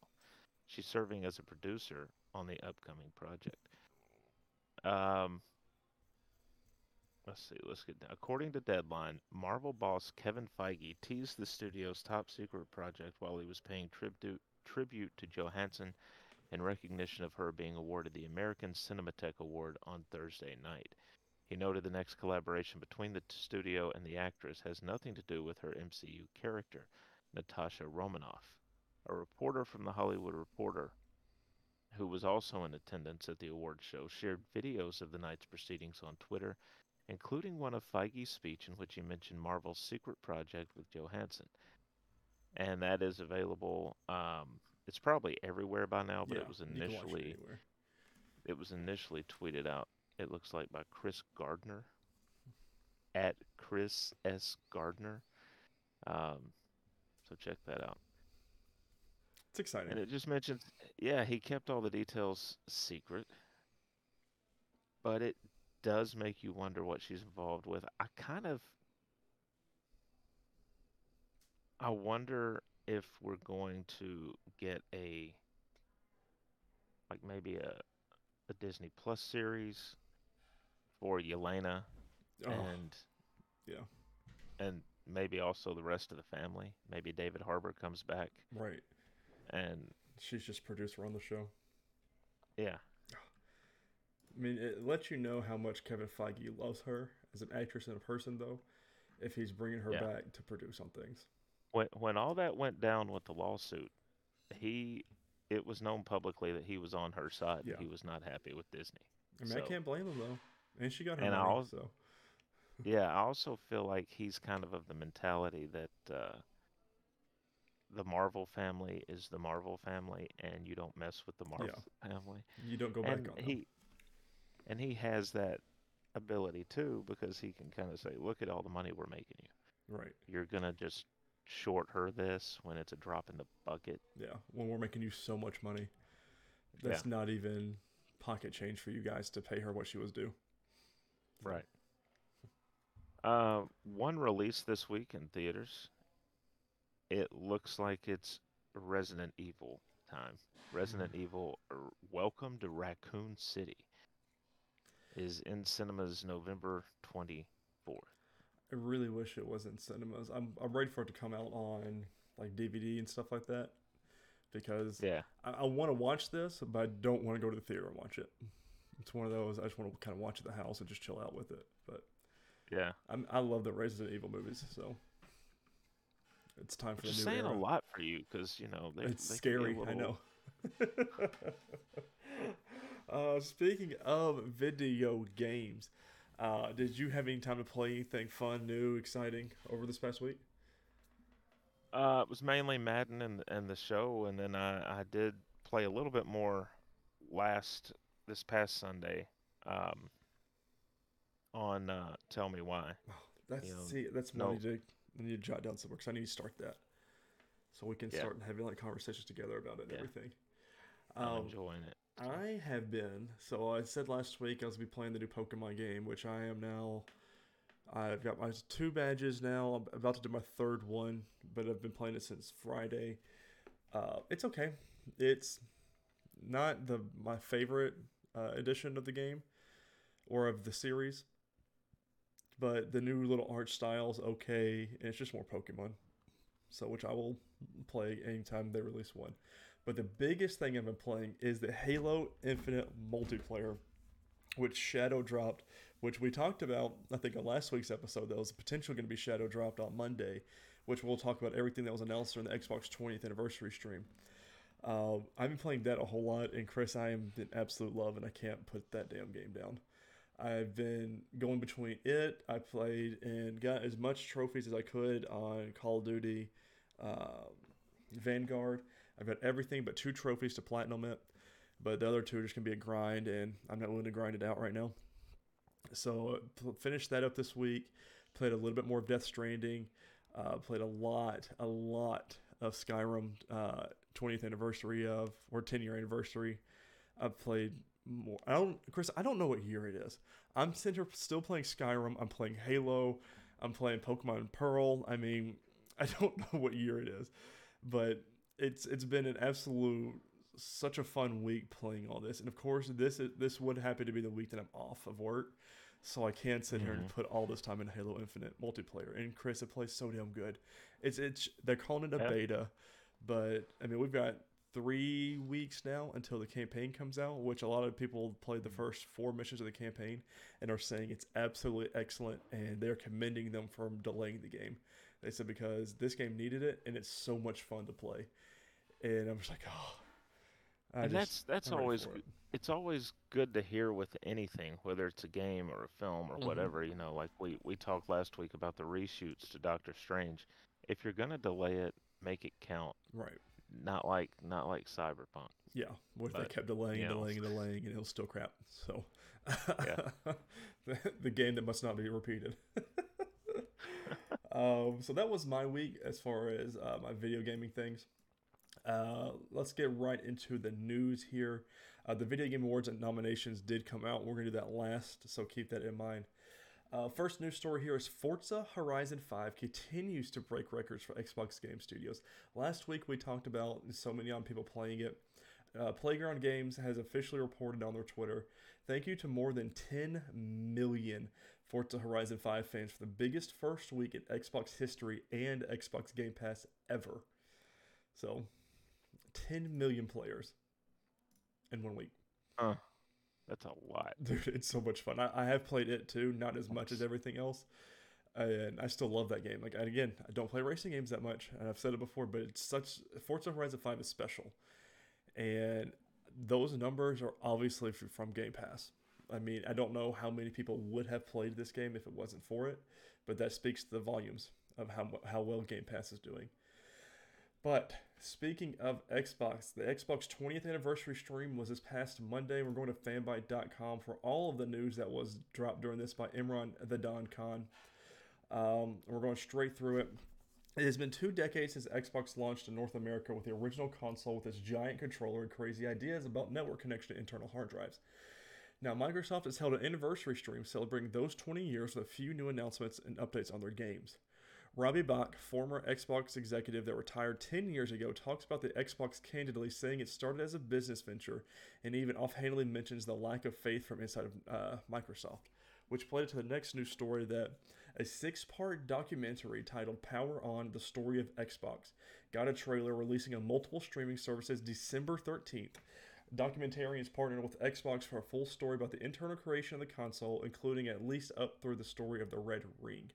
She's serving as a producer on the upcoming project. Um, let's see. Let's get down. According to Deadline, Marvel boss Kevin Feige teased the studio's top secret project while he was paying tribute tribute to Johansson in recognition of her being awarded the American Cinematheque Award on Thursday night. He noted the next collaboration between the studio and the actress has nothing to do with her MCU character, Natasha Romanoff. A reporter from the Hollywood Reporter, who was also in attendance at the awards show, shared videos of the night's proceedings on Twitter, including one of Feige's speech in which he mentioned Marvel's secret project with Johansson. And that is available. Um, it's probably everywhere by now, but yeah, it was watch it initially it was initially tweeted out. It looks like by Chris Gardner at Chris S Gardner. Um, so check that out. It's exciting. And it just mentions, yeah, he kept all the details secret, but it does make you wonder what she's involved with. I kind of, I wonder if we're going to get a, like maybe a, a Disney Plus series for Yelena oh, and yeah, and maybe also the rest of the family. Maybe David Harbour comes back right. and She's just producer on the show. yeah, I mean, it lets you know how much Kevin Feige loves her as an actress and a person, though, if he's bringing her Yeah. back to produce on things. when when all that went down with the lawsuit, he it was known publicly that he was on her side. Yeah. He was not happy with Disney. I mean, I can't blame him though, and she got her And I money, als- so Yeah, I also feel like he's kind of of the mentality that uh, the Marvel family is the Marvel family, and you don't mess with the Marvel family. you don't go back and on them. he and he has that ability too because he can kind of say, "Look at all the money we're making you. Right? You're gonna just short her this when it's a drop in the bucket." Yeah. When we're making you so much money, that's not even pocket change for you guys to pay her what she was due. Right. Uh, one release this week in theaters. It looks like it's Resident Evil time. Resident Evil uh, Welcome to Raccoon City is in cinemas November 24th. I really wish it was in cinemas. I'm I'm ready for it to come out on like DVD and stuff like that, because Yeah. I, I want to watch this, but I don't want to go to the theater and watch it. It's one of those I just want to kind of watch at the house and just chill out with it. But Yeah. I'm, I love the Resident Evil movies, so it's time for Which the new saying era. a lot for you because, you know, they, it's they can be a scary. I know. uh, speaking of video games, uh, did you have any time to play anything fun, new, exciting over this past week? Uh, it was mainly Madden and and the show, and then I I did play a little bit more last this past Sunday, um, on uh, Tell Me Why. That's You know, see, that's no- money to I need to jot down somewhere because I need to start that, so we can Yeah. start having like conversations together about it and Yeah. everything. I'm Um, enjoying it. so. I have been. So I said last week I was be playing the new Pokemon game, which I am now. I've got my two badges now. I'm about to do my third one, but I've been playing it since Friday. Uh, it's okay. It's not the my favorite uh, edition of the game or of the series, but the new little art style is okay, and it's just more Pokemon. So which I will play anytime they release one. But the biggest thing I've been playing is the Halo Infinite multiplayer, which Shadow dropped, which we talked about, I think, on last week's episode. That was potentially going to be Shadow dropped on Monday, which we'll talk about everything that was announced during the Xbox 20th anniversary stream. Uh, I've been playing that a whole lot, and Chris, I am in absolute love, and I can't put that damn game down. I've been going between it. I played and got as much trophies as I could on Call of Duty, uh, Vanguard. I've got everything but two trophies to platinum it, but the other two are just gonna be a grind, and I'm not willing to grind it out right now. So finished that up this week. Played a little bit more of Death Stranding. Uh, played a lot, a lot of Skyrim uh, 20th anniversary of or 10 year anniversary. I've played more. I don't, Chris. I don't know what year it is. I'm still playing Skyrim. I'm playing Halo. I'm playing Pokemon Pearl. I mean, I don't know what year it is, but it's it's been an absolute such a fun week playing all this. And of course, this is this would happen to be the week that I'm off of work, so I can't sit here and Mhm. put all this time in Halo Infinite multiplayer. And Chris, it plays so damn good. It's it's they're calling it a Yeah. beta, but I mean we've got three weeks now until the campaign comes out, which a lot of people played the first four missions of the campaign and are saying it's absolutely excellent, and they're commending them for delaying the game. They said because this game needed it, and it's so much fun to play. and I'm just like, oh. I and just- that's that's always it. it's always good to hear with anything, whether it's a game or a film or Mhm. whatever. You know, like we we talked last week about the reshoots to Doctor Strange. If you're gonna delay it, make it count. right. Not like not like Cyberpunk. Yeah, what if they kept delaying you and know. delaying and delaying, and it was still crap. So, Yeah. the, the game that must not be repeated. um, so that was my week as far as uh, my video gaming things. Uh, let's get right into the news here. Uh, the Video Game Awards and nominations did come out. We're going to do that last, so keep that in mind. Uh, first news story here is Forza Horizon 5 continues to break records for Xbox Game Studios. Last week we talked about so many young people playing it. Uh, Playground Games has officially reported on their Twitter. Thank you to more than 10 million Forza Horizon 5 fans for the biggest first week in Xbox history and Xbox Game Pass ever. So, 10 million players in one week. That's a lot. Dude, it's so much fun. I, I have played it too, not as much as everything else. And I still love that game. Like, and again, I don't play racing games that much, and I've said it before, but it's such. Forza Horizon 5 is special. And those numbers are obviously from Game Pass. I mean, I don't know how many people would have played this game if it wasn't for it, but that speaks to the volumes of how, how well Game Pass is doing. But speaking of Xbox, the Xbox 20th anniversary stream was this past Monday. We're going to fanbyte.com for all of the news that was dropped during this by Imran the Don Khan. Um, we're going straight through it. It has been two decades since Xbox launched in North America with the original console with its giant controller and crazy ideas about network connection to internal hard drives. Now, Microsoft has held an anniversary stream celebrating those 20 years with a few new announcements and updates on their games. Robbie Bach, former Xbox executive that retired 10 years ago, talks about the Xbox candidly, saying it started as a business venture and even offhandedly mentions the lack of faith from inside of uh, Microsoft, which played to the next news story that a six part documentary titled Power On The Story of Xbox got a trailer releasing on multiple streaming services December 13th. Documentarians partnered with Xbox for a full story about the internal creation of the console, including at least up through the story of the Red Ring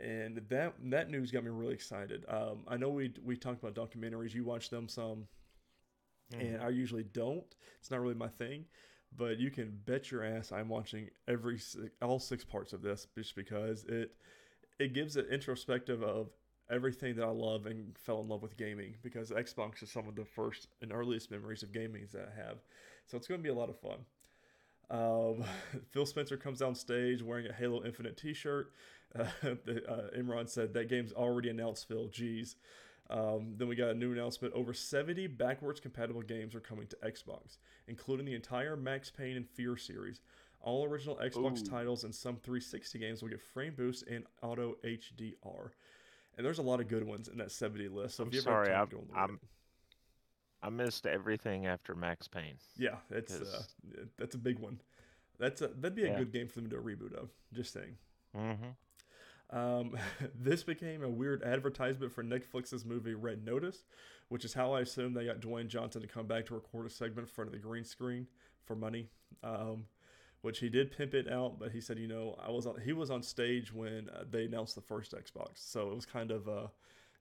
and that that news got me really excited. Um, I know we we talked about documentaries. You watch them some, and I usually don't. It's not really my thing, but you can bet your ass I'm watching every all six parts of this just because it it gives an introspective of everything that I love and fell in love with gaming because Xbox is some of the first and earliest memories of gaming that I have. So it's going to be a lot of fun. Um, Phil Spencer comes on stage wearing a Halo Infinite T-shirt. Uh, the, uh, Imran said that game's already announced. Phil, geez. Um, then we got a new announcement: over 70 backwards compatible games are coming to Xbox, including the entire Max Payne and Fear series. All original Xbox Ooh. titles and some 360 games will get frame boost and auto HDR. And there's a lot of good ones in that 70 list. So I'm if you ever sorry, I'm- go and look I'm-. I missed everything after Max Payne. Yeah, it's uh, that's a big one. That's a, that'd be a Yeah. good game for them to do a reboot of. Just saying. Mm-hmm. Um, this became a weird advertisement for Netflix's movie Red Notice, which is how I assume they got Dwayne Johnson to come back to record a segment in front of the green screen for money. Um, which he did pimp it out, but he said, you know, I was on, he was on stage when uh, they announced the first Xbox, so it was kind of a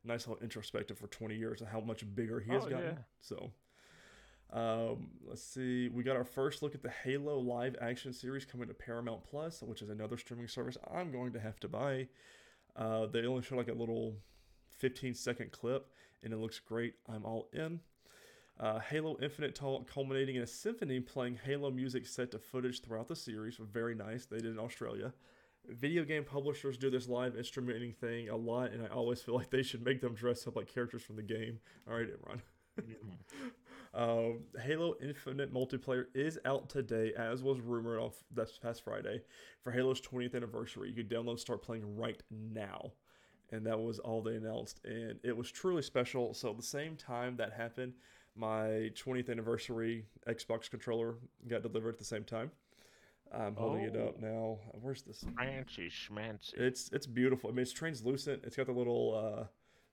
nice little introspective for 20 years and how much bigger he has Oh, gotten. yeah. So. Um, let's see. We got our first look at the Halo live action series coming to Paramount Plus, which is another streaming service I'm going to have to buy. Uh, they only show like a little 15 second clip, and it looks great. I'm all in. Uh, Halo Infinite Talk culminating in a symphony playing Halo music set to footage throughout the series. Very nice. They did in Australia. Video game publishers do this live instrumenting thing a lot, and I always feel like they should make them dress up like characters from the game. All right, Imran. Um, Halo Infinite multiplayer is out today, as was rumored on this past Friday for Halo's 20th anniversary. You could download and start playing right now. And that was all they announced. And it was truly special. So, the same time that happened, my 20th anniversary Xbox controller got delivered at the same time. I'm holding it up Oh. now. Where's this? Fancy schmancy. It's it's beautiful. I mean, it's translucent. It's got the little uh,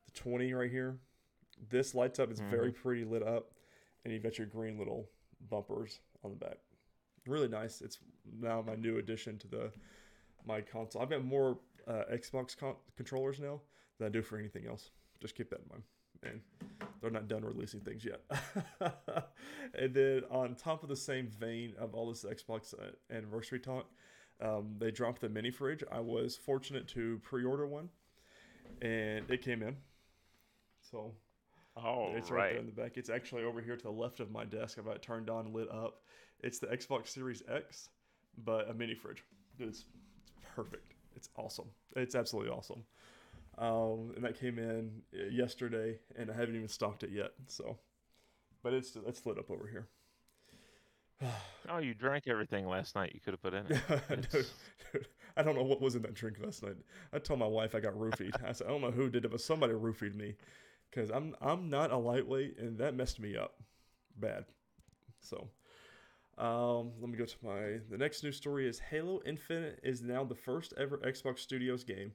the twenty right here. This lights up. It's very pretty lit up, and you've got your green little bumpers on the back. Really nice. It's now my new addition to the my console. I've got more uh, Xbox con- controllers now than I do for anything else. just keep that in mind. And they're not done releasing things yet. and then on top of the same vein of all this Xbox uh, anniversary talk, um, they dropped the mini fridge. I was fortunate to pre-order one, and it came in. So Oh, it's right. right. there in the back. It's actually over here to the left of my desk. I've got it turned on, lit up. It's the Xbox Series X, but a mini fridge. It's, it's perfect. It's awesome. It's absolutely awesome. Um, and that came in uh, yesterday, and I haven't even stocked it yet. So, but it's it's lit up over here. Oh, you drank everything last night. You could have put in it. dude, dude, I don't know what was in that drink last night. I told my wife I got roofied. I said I don't know who did it, but somebody roofied me because I'm I'm not a lightweight, and that messed me up bad. So, um, let me go to my the next news story is Halo Infinite is now the first ever Xbox Studios game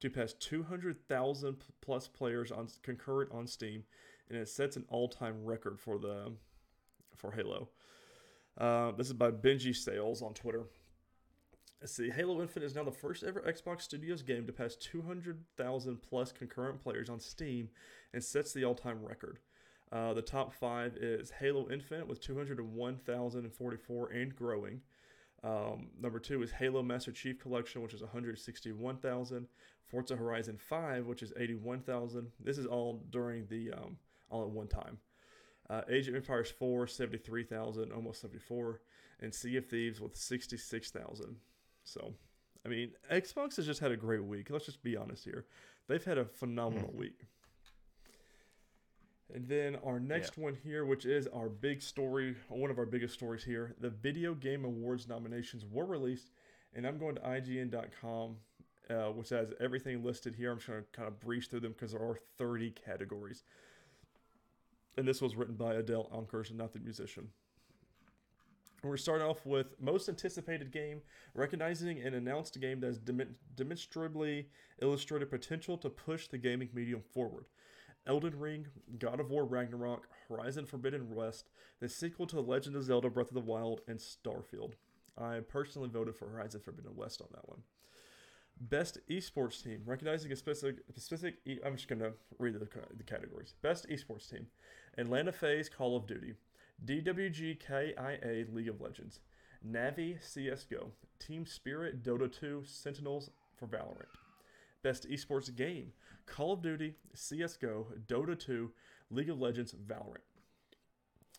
to pass 200,000 plus players on concurrent on Steam, and it sets an all-time record for the for Halo. Uh, this is by Benji Sales on Twitter. Let's see. Halo Infinite is now the first ever Xbox Studios game to pass 200,000 plus concurrent players on Steam and sets the all time record. Uh, the top five is Halo Infinite with 201,044 and growing. Um, number two is Halo Master Chief Collection, which is 161,000. Forza Horizon 5, which is 81,000. This is all during the um, all at one time. Uh, Age of Empires 4, 73,000, almost 74, and Sea of Thieves with 66,000. So, I mean, Xbox has just had a great week. Let's just be honest here. They've had a phenomenal week. And then our next one here, which is our big story, one of our biggest stories here, the Video Game Awards nominations were released, and I'm going to IGN.com, uh, which has everything listed here. I'm just going to kind of breeze through them because there are 30 categories. And this was written by Adele Ankers, not the musician. We're starting off with most anticipated game, recognizing an announced a game that has dem- demonstrably illustrated potential to push the gaming medium forward. Elden Ring, God of War Ragnarok, Horizon Forbidden West, the sequel to The Legend of Zelda Breath of the Wild, and Starfield. I personally voted for Horizon Forbidden West on that one. Best esports team, recognizing a specific, specific e- I'm just going to read the, the categories. Best esports team, Atlanta FaZe Call of Duty, DWG KIA League of Legends, Navi CSGO, Team Spirit Dota 2 Sentinels for Valorant. Best esports game, Call of Duty, CSGO, Dota 2, League of Legends, Valorant.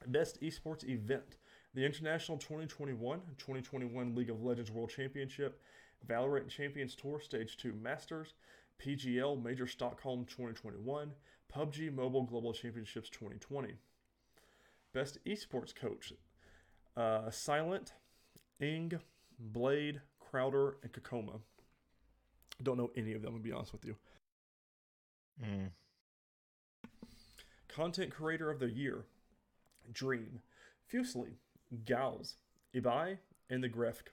Best esports event, the International 2021 2021 League of Legends World Championship, Valorant Champions Tour Stage 2 Masters, PGL Major Stockholm 2021, PUBG Mobile Global Championships 2020. Best esports coach, uh, Silent, Ing, Blade, Crowder, and Kakoma. Don't know any of them, to be honest with you. Mm. Content Creator of the Year, Dream, Fuslie, Gals, Ibai, and the Grefg.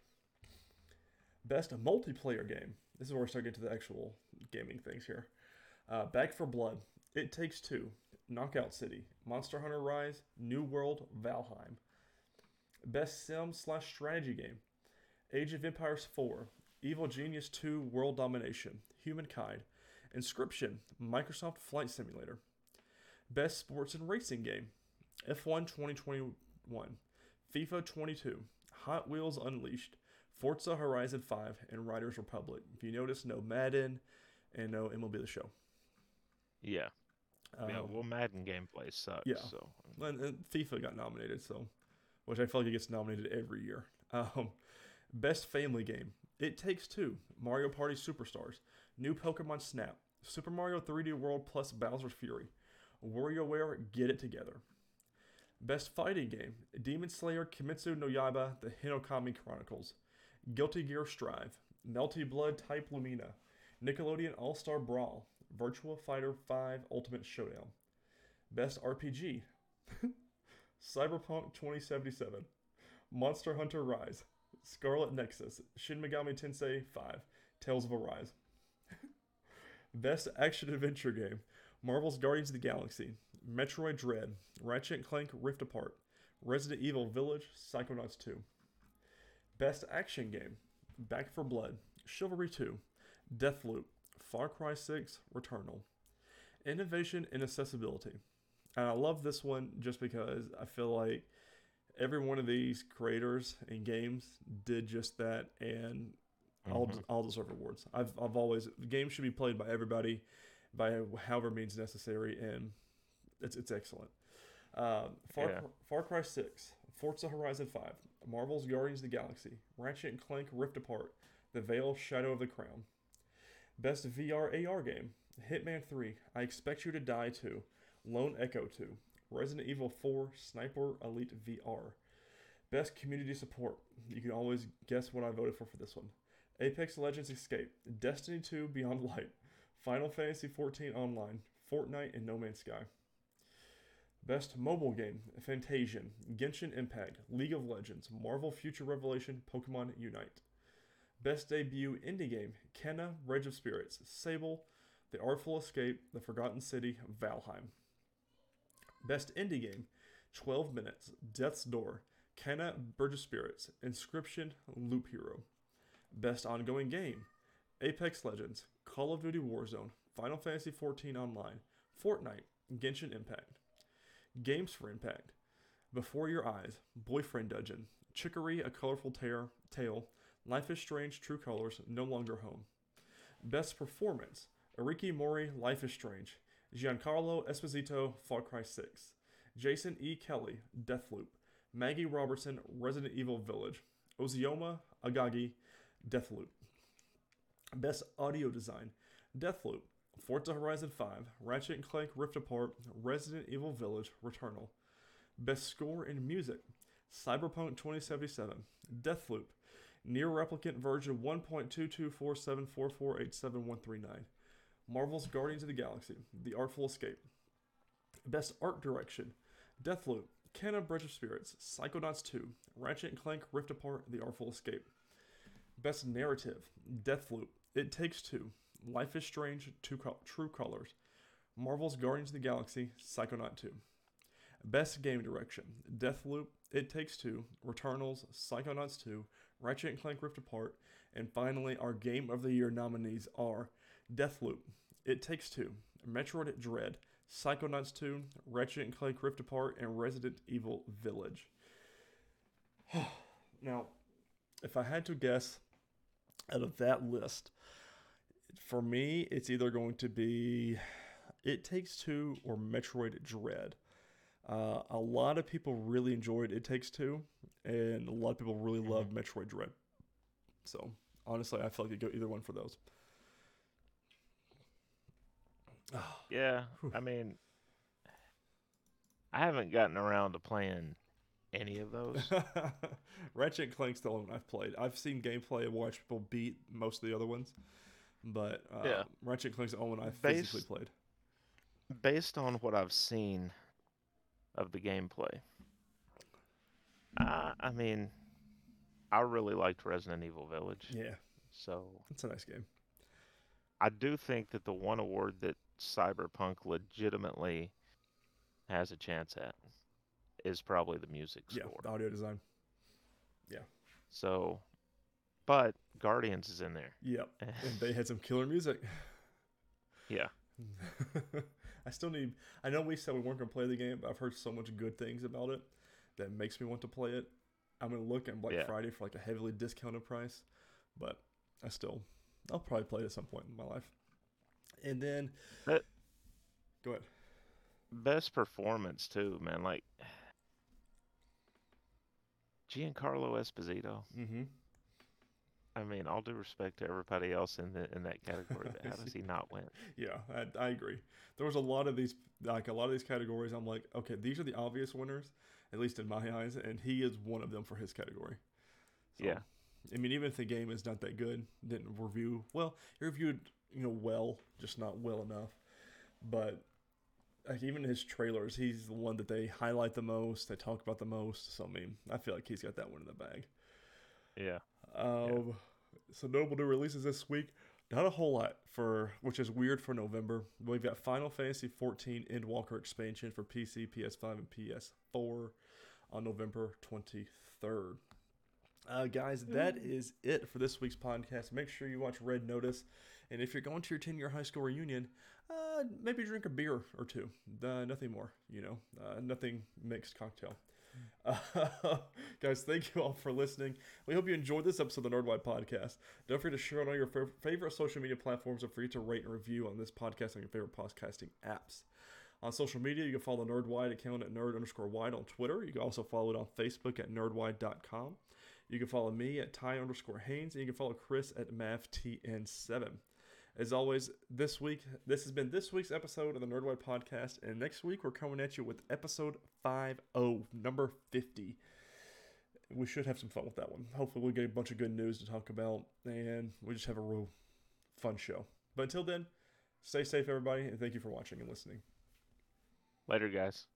Best multiplayer game. This is where we start getting to the actual gaming things here. Uh, Back for Blood, It Takes Two, Knockout City, Monster Hunter Rise, New World, Valheim. Best sim slash strategy game, Age of Empires 4, Evil Genius 2 World Domination, Humankind, Inscryption, Microsoft Flight Simulator. Best sports and racing game, F1 2021, FIFA 22, Hot Wheels Unleashed, Forza Horizon 5, and Riders Republic. If you notice, no Madden and no MLB The Show. Yeah. yeah. Um, Well, Madden gameplay sucks. yeah. So and, and FIFA got nominated, so which I feel like it gets nominated every year. Um, best family game: It Takes Two, Mario Party Superstars, New Pokemon Snap, Super Mario 3D World plus Bowser's Fury, WarioWare Get It Together. Best fighting game: Demon Slayer Kimetsu no Yaiba: The Hinokami Chronicles, Guilty Gear Strive, Melty Blood Type Lumina, Nickelodeon All Star Brawl, Virtua Fighter 5 Ultimate Showdown. Best RPG: Cyberpunk 2077, Monster Hunter Rise, Scarlet Nexus, Shin Megami Tensei 5, Tales of Arise. Best Action Adventure Game Marvel's Guardians of the Galaxy, Metroid Dread, Ratchet and Clank Rift Apart, Resident Evil Village, Psychonauts 2. Best Action Game Back for Blood, Chivalry 2, Deathloop, Far Cry 6, Returnal. innovation and accessibility. And I love this one just because I feel like every one of these creators and games did just that and all, Mhm. all deserve awards. I've, I've always, games should be played by everybody by however means necessary, and it's, it's excellent. Um, Far, Yeah. Far Cry 6, Forza Horizon 5, Marvel's Guardians of the Galaxy, Ratchet and Clank Rift Apart, The Vale Shadow of the Crown. Best VR AR game, Hitman 3, I Expect You to Die 2, Lone Echo 2, Resident Evil 4, Sniper Elite VR. Best community support, you can always guess what I voted for for this one. Apex Legends Escape, Destiny 2 Beyond Light, Final Fantasy 14 Online, Fortnite, and No Man's Sky. Best mobile game, Fantasian, Genshin Impact, League of Legends, Marvel Future Revelation, Pokemon Unite. Best debut indie game, Kena, Rage of Spirits, Sable, The Artful Escape, The Forgotten City, Valheim. Best indie game, 12 Minutes, Death's Door, Kena, Bridge of Spirits, Inscryption, Loop Hero. Best ongoing game, Apex Legends, Call of Duty Warzone, Final Fantasy XIV Online, Fortnite, Genshin Impact. Games for Impact, Before Your Eyes, Boyfriend Dungeon, Chicory, A Colorful Tale, Tale Life is Strange, True Colors, No Longer Home. Best Performance, Erika Mori, Life is Strange, Giancarlo Esposito, Far Cry 6, Jason E. Kelley, Deathloop, Maggie Robertson, Resident Evil Village, Ozioma Agagi, Deathloop. Best Audio Design, Deathloop, Forza Horizon 5, Ratchet and Clank Rift Apart, Resident Evil Village, Returnal. Best Score in Music, Cyberpunk 2077, Deathloop, NieR Replicant version 1.22474487139. Marvel's Guardians of the Galaxy, The Artful Escape. Best Art Direction, Deathloop, Kena Bridge of Spirits, Psychonauts 2, Ratchet and Clank Rift Apart, The Artful Escape. Best Narrative, Deathloop, It Takes Two, Life is Strange, Two Col- True Colors, Marvel's Guardians of the Galaxy, Psychonaut 2. Best Game Direction, Deathloop, It Takes Two, Returnals, Psychonauts 2, Ratchet and Clank Rift Apart, and finally, our Game of the Year nominees are Deathloop, It Takes Two, Metroid Dread, Psychonauts 2, Ratchet and Clank Rift Apart, and Resident Evil Village. now, if I had to guess out of that list, for me, it's either going to be It Takes Two or Metroid Dread. Uh, a lot of people really enjoyed It Takes Two, and a lot of people really Mhm. love Metroid Dread. So honestly, I feel like you go either one for those. Yeah, I mean, I haven't gotten around to playing any of those. Ratchet and Clank's the only one I've played. I've seen gameplay and watched people beat most of the other ones, but uh, Yeah. Ratchet and Clank's the only one I've Based- physically played. Based on what I've seen of the gameplay, I, I mean, I really liked Resident Evil Village. Yeah, So it's a nice game. I do think that the one award that Cyberpunk legitimately has a chance at is probably the music Yeah, score. the audio design. Yeah. So, but Guardians is in there. Yep, and they had some killer music. yeah. I still need. I know we said we weren't gonna play the game, but I've heard so much good things about it that makes me want to play it. I'm gonna look at Black Yeah. Friday for like a heavily discounted price, but I still, I'll probably play it at some point in my life. And then, go ahead. Best performance too, man. Like Giancarlo Esposito. Mm-hmm. I mean, all due respect to everybody else in the in that category, but how does he not win? Yeah, I, I agree. There was a lot of these, like a lot of these categories. I'm like, okay, these are the obvious winners, at least in my eyes, and he is one of them for his category. So, Yeah. I mean, even if the game is not that good, didn't review well, he reviewed you know well, just not well enough. But like even his trailers, he's the one that they highlight the most, they talk about the most. So I mean, I feel like he's got that one in the bag. Yeah. Um, so notable new releases this week. Not a whole lot for, which is weird for November. We've got Final Fantasy 14 Endwalker expansion for PC, PS5, and PS4 on November 23rd. Uh, guys, that is it for this week's podcast. Make sure you watch Red Notice. And if you're going to your 10 year high school reunion, uh, maybe drink a beer or two. Uh, nothing more, you know, uh, nothing mixed cocktail. Guys, thank you all for listening. We hope you enjoyed this episode of the Nerdwide Podcast. Don't forget to share on all your fa- favorite social media platforms and forget to rate and review on this podcast on your favorite podcasting apps. On social media, you can follow the Nerdwide account at nerd underscore wide on Twitter. You can also follow it on Facebook at nerdwide.com. You can follow me at Ty underscore Haynes, and you can follow Chris at MavTN7. As always, this week, this has been this week's episode of the Nerdwide Podcast, and next week we're coming at you with episode 50, number 50. We should have some fun with that one. Hopefully, we'll get a bunch of good news to talk about, and we just have a real fun show. But until then, stay safe, everybody, and thank you for watching and listening. Later, guys.